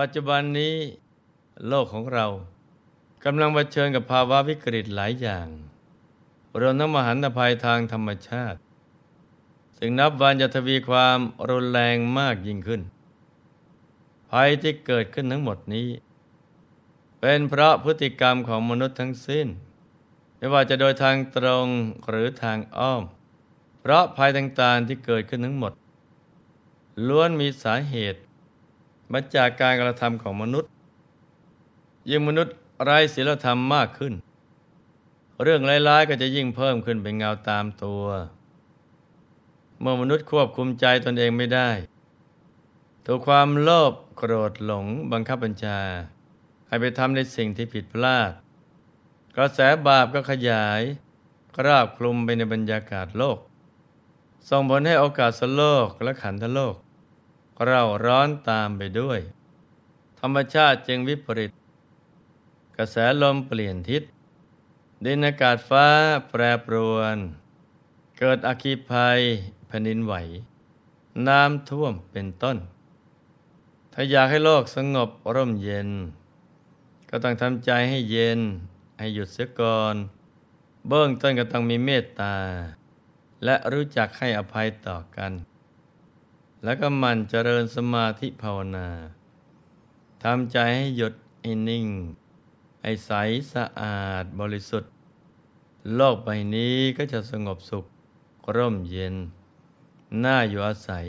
ปัจจุบันนี้โลกของเรากำลังเผชิญกับภาวะวิกฤตหลายอย่างรวมทั้งมหันตภัยทางธรรมชาติ ซึ่งนับวันจะทวีความรุนแรงมากยิ่งขึ้น ภัยที่เกิดขึ้นทั้งหมดนี้ เป็นเพราะพฤติกรรมของมนุษย์ทั้งสิ้น ไม่ว่าจะโดยทางตรงหรือทางอ้อม เพราะภัยต่างๆที่เกิดขึ้นทั้งหมด ล้วนมีสาเหตุ มาจากการกระทำของมนุษย์ ยิ่งมนุษย์ไร้ศีลธรรมมากขึ้น เรื่องร้ายๆก็จะยิ่งเพิ่มขึ้นเป็นเงาตามตัว เมื่อมนุษย์ควบคุมใจตนเองไม่ได้ถูกความโลภโกรธหลงบังคับบัญชา ให้ไปทำในสิ่งที่ผิดพลาด กระแสบาปก็ขยายกราบคลุมไปในบรรยากาศโลก ส่งผลให้โอกาสสโลกและขันธโลก เราร้อนตามไปด้วย ธรรมชาติจึงวิปริต กระแสลมเปลี่ยนทิศ ดินอากาศฟ้าแปรปรวน เกิดอคีภัยแผ่นดินไหว น้ำท่วมเป็นต้น ถ้าอยากให้โลกสงบร่มเย็น ก็ต้องทำใจให้เย็นให้หยุดเสียก่อนเบื้องต้นก็ต้องมีเมตตา และรู้จักให้อภัยต่อกัน แล้วก็มันเจริญสมาธิภาวนาทำใจให้หยดให้นิ่ง ให้ใสสะอาดบริสุทธิ์ โลกใบนี้ก็จะสงบสุข ร่มเย็น น่าอยู่อาศัย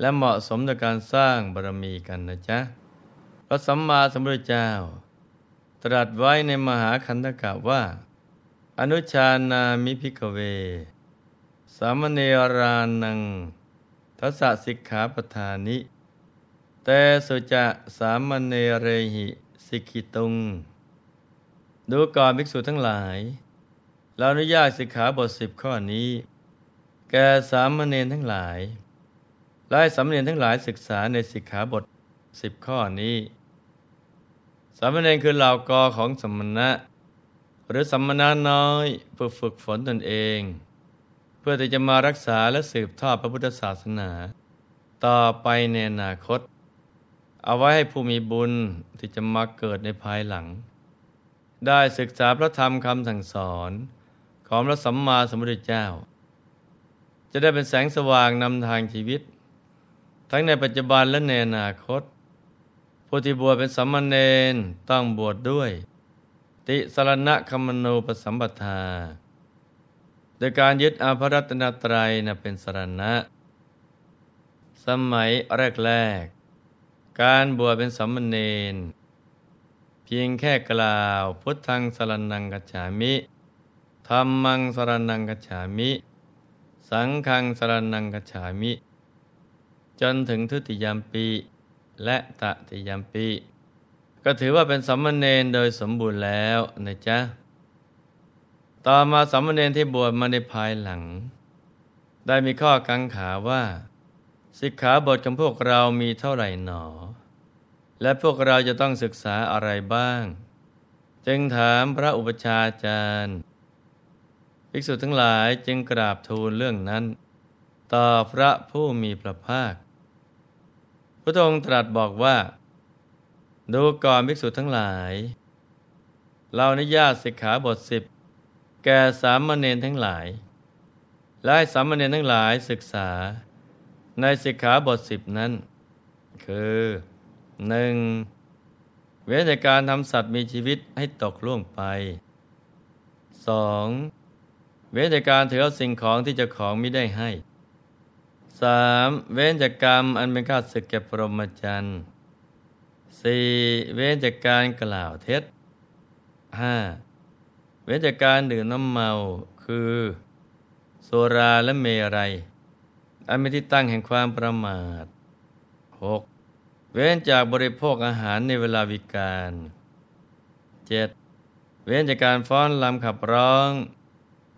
และเหมาะสมในการสร้างบารมีกันนะจ๊ะ พระสัมมาสัมพุทธเจ้า ตรัสไว้ในมหาคันธกะว่า อนุชานามิพิกเว สามเณรานัง ทัศสิกขาปทานิ แต่สุจะสามเณเรหิสิกิตุง ดูก่อนภิกษุทั้งหลาย เราอนุญาตสิกขาบทสิบข้อนี้ แก่สามเณรทั้งหลายและสามเณรทั้งหลายศึกษาในสิกขาบทสิบข้อนี้ สามเณรคือเหล่ากอของสมณะ หรือสมณะน้อยเพื่อฝึกฝนตนเอง เพื่อที่จะมารักษาและสืบทอดพระพุทธศาสนา ต่อไปในอนาคต เอาไว้ให้ผู้มีบุญที่จะมาเกิดในภายหลัง ได้ศึกษาพระธรรมคำสั่งสอน ของพระสัมมาสัมพุทธเจ้า จะได้เป็นแสงสว่างนำทางชีวิต ทั้งในปัจจุบันและในอนาคตผู้ที่บวชเป็นสัมมาเนนต้องบวชดด้วย ติสรณะคมโนปสัมปทา โดยการยึดอาภรัตนตรัยนะเป็นสรณะ สมัยแรกการบวชเป็นสมณเณรเพียงแค่กล่าวพุทธังสรนังกัจฉามิธรรมังสรนังกัจฉามิ สังฆังสรนังกัจฉามิ จนถึงทุติยามปีและตติยามปีก็ถือว่าเป็นสมณเณรโดยสมบูรณ์แล้วนะจ๊ะ ต่อมาสมเณรที่บวชมาในภายหลัง ได้มีข้อกังขาว่า สิกขาบทของพวกเรามีเท่าไหร่หนอ และพวกเราจะต้องศึกษาอะไรบ้าง จึงถามพระอุปชาจารย์ภิกษุทั้งหลายจึงกราบทูลเรื่องนั้น ต่อพระผู้มีพระภาค พระองค์ตรัสบอกว่า ดูก่อนภิกษุทั้งหลาย เราอนุญาตสิกขาบทสิบ แก่สามเณรทั้งหลาย และให้สามเณรทั้งหลายศึกษา ในสิกขาบทสิบนั้น คือหนึ่งเว้นจากการทำสัตว์มีชีวิตให้ตกล่วงไปสองเว้นจากการถือเอาสิ่งของที่เจ้าของไม่ได้ให้สามเว้นจากกรรมอันเป็นข้าศึกแก่ปรมจันทร์สี่เว้นจากการกล่าวเท็จห้า ว้นจากการดื่มน้ำเมาคือสุราและเมรัย อันเป็นที่ตั้งแห่งความประมาท 6. เว้นจากบริโภคอาหารในเวลาวิกาล 7. เว้นจากการฟ้อนลำขับร้อง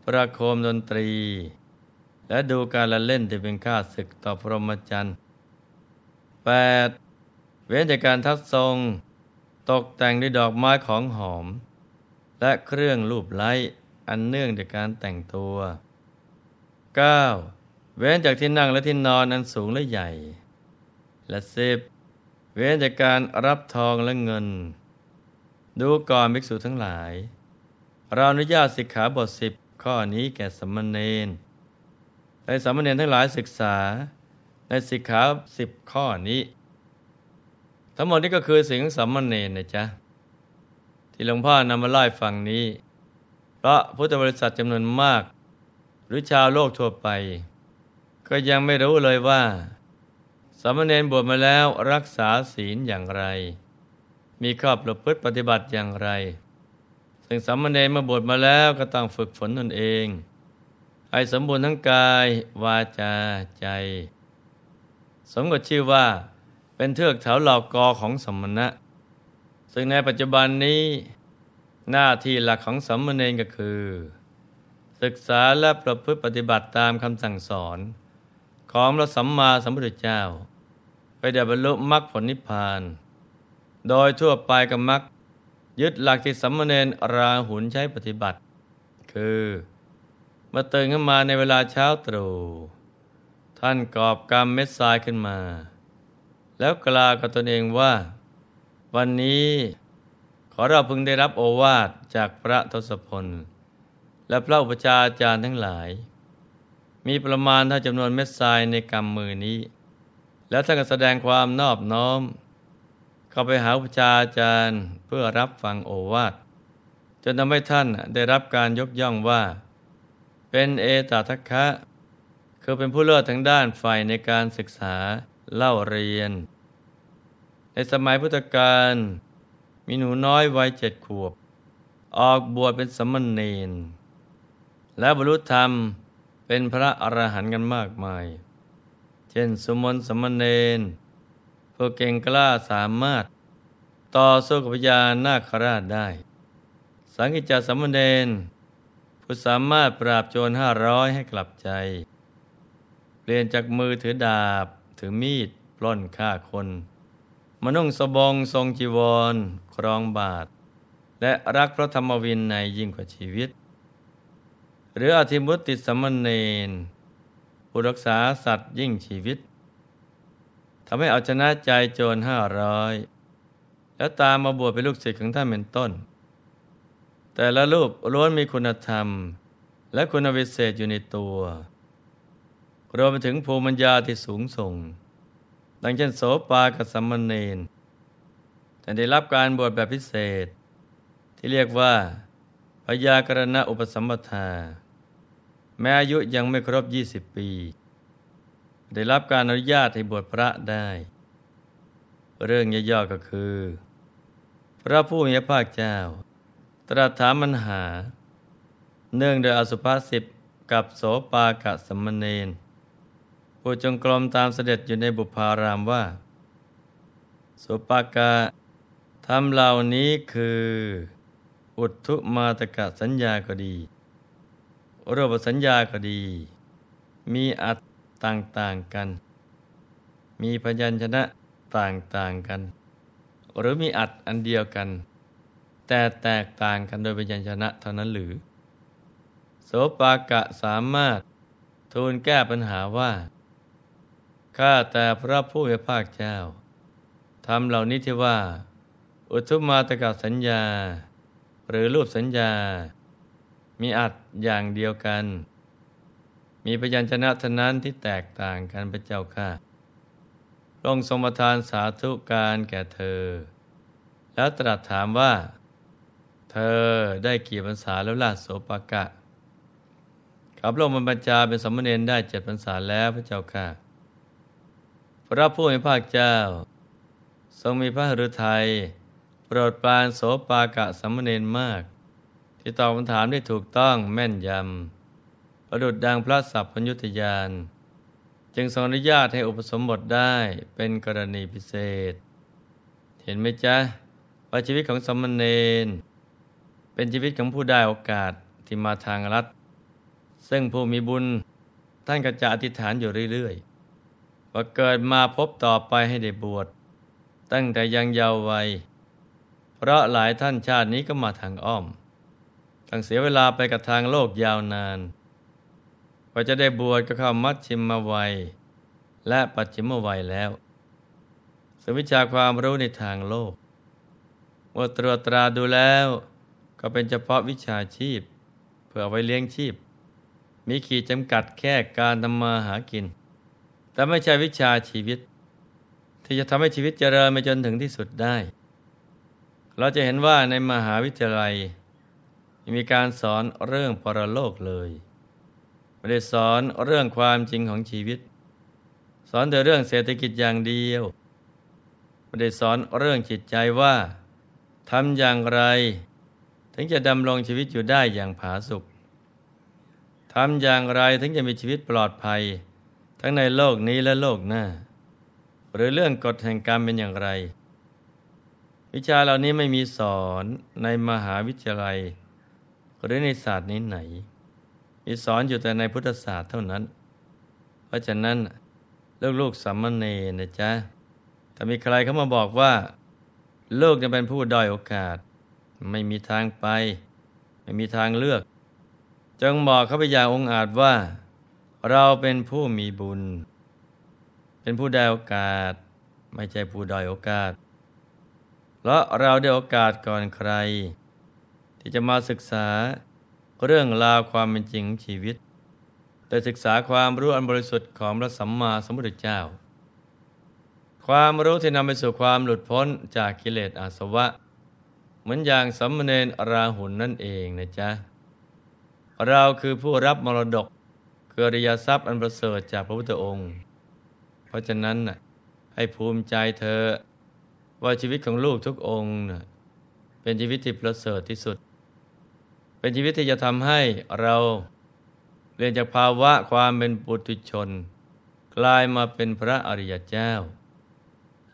ประโคมดนตรี และดูการละเล่นที่เป็นค่าศึกต่อพรหมจรรย์ 8. เว้นจากการทัดทรง ตกแต่งด้วยดอกไม้ของหอม และเครื่องรูปไล้อันเนื่องจากการแต่งตัว 9. เว้นจากที่นั่งและที่นอนอันสูงและใหญ่ และสิบเว้นจากการรับทองและเงิน ดูก่อนภิกษุทั้งหลาย เราอนุญาตสิกขาบทสิบข้อนี้แก่สมณเณรในสมณเณรทั้งหลายศึกษา ในสิกขาสิบข้อนี้ ทั้งหมดนี้ก็คือสิ่งของสมณเณรนะจ๊ะ ที่หลวงพ่อนำมาเล่าฟังนี้ เพราะพุทธบริษัทจำนวนมาก หรือชาวโลกทั่วไป ก็ยังไม่รู้เลยว่าสามเณรบวชมาแล้วรักษาศีลอย่างไร มีข้อประพฤติปฏิบัติอย่างไร ซึ่งสามเณรมาบวชมาแล้วก็ต้องฝึกฝนตนเอง ให้สมบูรณ์ทั้งกาย วาจาใจ สมกับชื่อว่าเป็นเทือกแถวเหล่ากอของสมณะ ซึ่งในปัจจุบันนี้หน้าที่หลักของสมณเณรก็คือ ศึกษาและประพฤติปฏิบัติตามคำสั่งสอน ของพระสัมมาสัมพุทธเจ้า ไปเดบรรลุมรรคผลนิพพาน โดยทั่วไปกับมรรคยึดหลักที่สัมมเนรราหุนใช้ปฏิบัติ คือมาตื่นขึ้นมาในเวลาเช้าตรู่ท่านกอบกรรมเม็ดทรายขึ้นมา แล้วกล่าวกับตนเองว่า วันนี้ขอเราพึงได้รับโอวาทจากพระทศพล และพระอุปชาอาจารย์ทั้งหลาย มีประมาณเท่าจำนวนเม็ดทรายในกำมือนี้ แล้วท่านก็แสดงความนอบน้อม เข้าไปหาอุปชาอาจารย์เพื่อรับฟังโอวาทจนทำให้ท่านได้รับการยกย่องว่า เป็นเอตทัคคะ คือเป็นผู้เลิศทางด้านฝ่ายในการศึกษาเล่าเรียน ในสมัยพุทธกาลมีหนูน้อยวัยเจ็ดขวบ ออกบวชเป็นสมณเณรและบรรลุธรรมเป็นพระอรหันต์กันมากมาย เช่นสมนสมณเณรผู้เก่งกล้าสามารถ ต่อสู้กับพญานาคราชได้ สังกิจาสมณเณรผู้สามารถปราบโจรห้าร้อยให้กลับใจ เปลี่ยนจากมือถือดาบถือมีดปล้นฆ่าคน มนุ่งสบงทรงจีวร ครองบาท และรักพระธรรมวินในยิ่งกว่าชีวิต หรืออธิมุตติสมณเณรผู้รักษาสัตว์ยิ่งชีวิตทำให้เอาชนะใจโจรห้าร้อยแล้วตามมาบวชเป็นลูกศิษย์ของท่านเป็นต้น แต่ละรูปล้วนมีคุณธรรม และคุณวิเศษอยู่ในตัว รวมไปถึงภูมิปัญญาที่สูงส่ง ดังเช่นโสปากับสัมมเนนแต่ได้รับการบวชแบบพิเศษ ที่เรียกว่าพยากรณะอุปสัมปทา แม้อายุยังไม่ครบ 20 ปี ได้รับการอนุญาตให้บวชพระได้ เรื่องย่อๆก็คือ พระผู้มีพระเจ้า ตรัสถามมัญหา เนื่องโดยอสุภาษิตกับโสปากะสมณเณร ผู้จงกรมตามเสด็จอยู่ในบุพารามว่าโสปากะทำเหล่านี้คือ อุทุมาตกะสัญญาก็ดีรูปสัญญาก็ดี มีอัตต่างๆกัน มีพยัญชนะต่างๆกัน หรือมีอัดอันเดียวกัน แต่แตกต่างกันโดยพยัญชนะเท่านั้นหรือ โสปากะสามารถทูลแก้ปัญหาว่า ข้าแต่พระผู้เป็นภาคเจ้าทำเหล่านี้ที่ว่า อุทุมาตกสัญญา หรือรูปสัญญา มีอัดอย่างเดียวกัน มีพยัญชนะทนั้นที่แตกต่างกันพระเจ้าค่ะพรงค์ทานสาธุการแก่เธอ แล้วตรัสถามว่า เธอได้กี่พรรษาแล้วล่ะโสปกะขับลงบรรพชาเป็นสมณเณรได้เจ็ดพรรษาแล้วพระเจ้าค่ะ พระผู้มีพระเจ้า ทรงมีพระฤทัยโปรดปรานโสปากะสมณเณรมาก ที่ตอบคำถามได้ถูกต้องแม่นยำประดุดดังพระสัพพัญญุตยาน จึงทรงอนุญาตให้อุปสมบทได้เป็นกรณีพิเศษ เห็นไหมจ๊ะว่าชีวิตของสมณเณรเป็นชีวิตของผู้ได้โอกาสที่มาทางรัฐ ซึ่งผู้มีบุญท่านก็จะอธิษฐานอยู่เรื่อยๆ ว่าเกิดมาพบต่อไปให้ได้บวชตั้งแต่ยังเยาว์วัย เพราะหลายท่านชาตินี้ก็มาทางอ้อมต้องเสียเวลาไปกับทางโลกยาวนานกว่าจะได้บวชก็เข้ามัชชิมวัย และปัจฉิมวัยแล้วซึ่คือวิชาความรู้ในทางโลกเมื่อตรวจตราดูแล้ว ก็เป็นเฉพาะวิชาชีพ เพื่อไว้เลี้ยงชีพ มีขีดจำกัดแค่การทำมาหากิน แต่ไม่ใช่วิชาชีวิต ที่จะทำให้ชีวิตเจริญไปจนถึงที่สุดได้ เราจะเห็นว่าในมหาวิทยาลัย มีการสอนเรื่องปรโลกเลยไม่ได้สอนเรื่องความจริงของชีวิต สอนแต่เรื่องเศรษฐกิจอย่างเดียวไม่ได้สอนเรื่องจิตใจว่าทำอย่างไร ถึงจะดำรงชีวิตอยู่ได้อย่างผาสุกทำอย่างไรถึงจะมีชีวิตปลอดภัย ทั้งในโลกนี้และโลกหน้า หรือเรื่องกฎแห่งกรรมเป็นอย่างไร วิชาเหล่านี้ไม่มีสอนในมหาวิทยาลัย หรือในศาสตร์นี้ไหน มีสอนอยู่แต่ในพุทธศาสตร์เท่านั้น เพราะฉะนั้นลูกๆสัมมเนนะจ๊ะถ้ามีใครเข้ามาบอกว่าลูกจะเป็นผู้ด้อยโอกาส ไม่มีทางไป ไม่มีทางเลือก จงบอกเขาไปอย่างองอาจว่า เราเป็นผู้มีบุญ เป็นผู้ได้โอกาส ไม่ใช่ผู้ด้อยโอกาส เพราะเราได้โอกาสก่อนใคร ที่จะมาศึกษาเรื่องราวความเป็นจริงชีวิตโดยศึกษาความรู้อันบริสุทธิ์ของพระสัมมาสัมพุทธเจ้า ความรู้ที่นำไปสู่ความหลุดพ้นจากกิเลสอาสวะ เหมือนอย่างสัมมเนราหุนนั่นเองนะจ๊ะ เราคือผู้รับมรดก กิริยทรัพย์อันประเสริฐจากพระพุทธองค์ เพราะฉะนั้นให้ภูมิใจเธอว่าชีวิตของลูกทุกองค์เป็นชีวิตที่ประเสริฐที่สุด เป็นชีวิตที่จะทำให้เราเรียนจากภาวะความเป็นปุถุชน กลายมาเป็นพระอริยเจ้า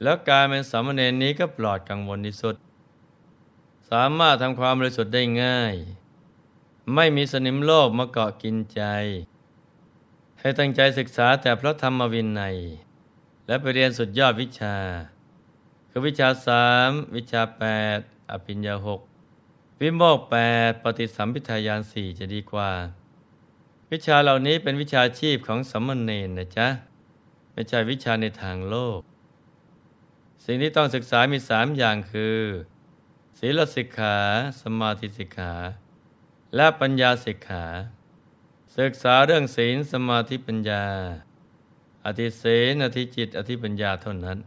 แล้วการเป็นสามเณรนี้ก็ปลอดกังวลที่สุด สามารถทำความบริสุทธิ์ได้ง่าย ไม่มีสนิมโลภมาเกาะกินใจ ให้ตั้งใจศึกษาแต่พระธรรมวินัย และไปเรียนสุดยอดวิชา คือวิชาสามวิชาแปดอภิญญาหกวิโมกแปดปฏิสัมพิทายานสี่จะดีกว่า วิชาเหล่านี้เป็นวิชาชีพของสัมมเนรนะจ๊ะ ไม่ใช่วิชาในทางโลก สิ่งที่ต้องศึกษามีสามอย่างคือ ศีลสิกขา สมาธิสิกขา และปัญญาสิกขา ศึกษาเรื่องศีลสมาธิปัญญา อธิเสนอธิจิต อธิปัญญาเท่านั้น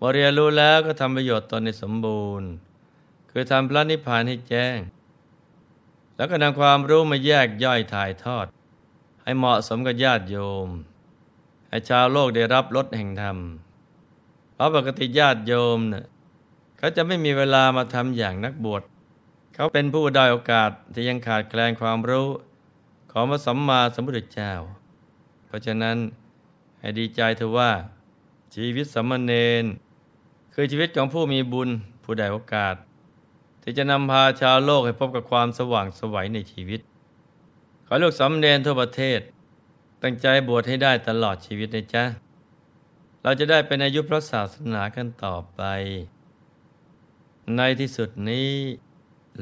บเรียนรู้แล้วก็ทำประโยชน์ตนในสมบูรณ์ คือทำพระนิพพานให้แจ้ง แล้วก็นำความรู้มาแยกย่อยถ่ายทอด ให้เหมาะสมกับญาติโยม ให้ชาวโลกได้รับรสแห่งธรรม เพราะปกติญาติโยมเนะ่ยเขาจะไม่มีเวลามาทำอย่างนักบวช เขาเป็นผู้ได้โอกาสที่ยังขาดแคลนความรู้ ของพระสัมมาสัมพุทธเจ้า เพราะฉะนั้นให้ดีใจเถอะว่า ชีวิตสัมมาเนนคือชีวิตของผู้มีบุญผู้ได้โอกาส ที่จะนำพาชาวโลกให้พบกับความสว่างสวัยในชีวิต ขอลูกสำเนนทั่วประเทศ ตั้งใจบวชให้ได้ตลอดชีวิตนะจ๊ะ เราจะได้เป็นอายุพระศาสนากันต่อไป ในที่สุดนี้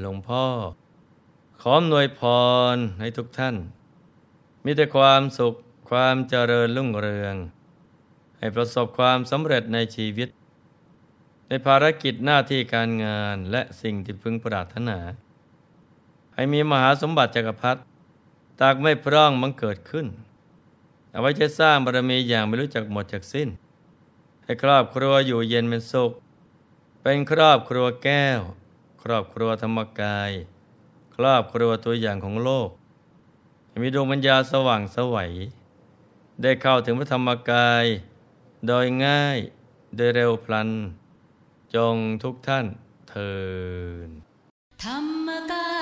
หลวงพ่อ ขอหน่วยพรให้ทุกท่าน มีแต่ความสุขความเจริญรุ่งเรือง ให้ประสบความสำเร็จในชีวิต ในภารกิจหน้าที่การงานและสิ่งที่พึงปรารถนา ให้มีมหาสมบัติจักรพรรดิตากไม่พร่องมังเกิดขึ้น เอาไว้จะสร้างบารมีอย่างไม่รู้จักหมดจากสิ้น ให้ครอบครัวอยู่เย็นเป็นสุข เป็นครอบครัวแก้ว ครอบครัวธรรมกาย รอบครัวตัวอย่างของโลก มีดวงปัญญาสว่างสวัย ได้เข้าถึงพระธรรมกาย โดยง่ายโดยเร็วพลัน จงทุกท่านเทินธรรมกาย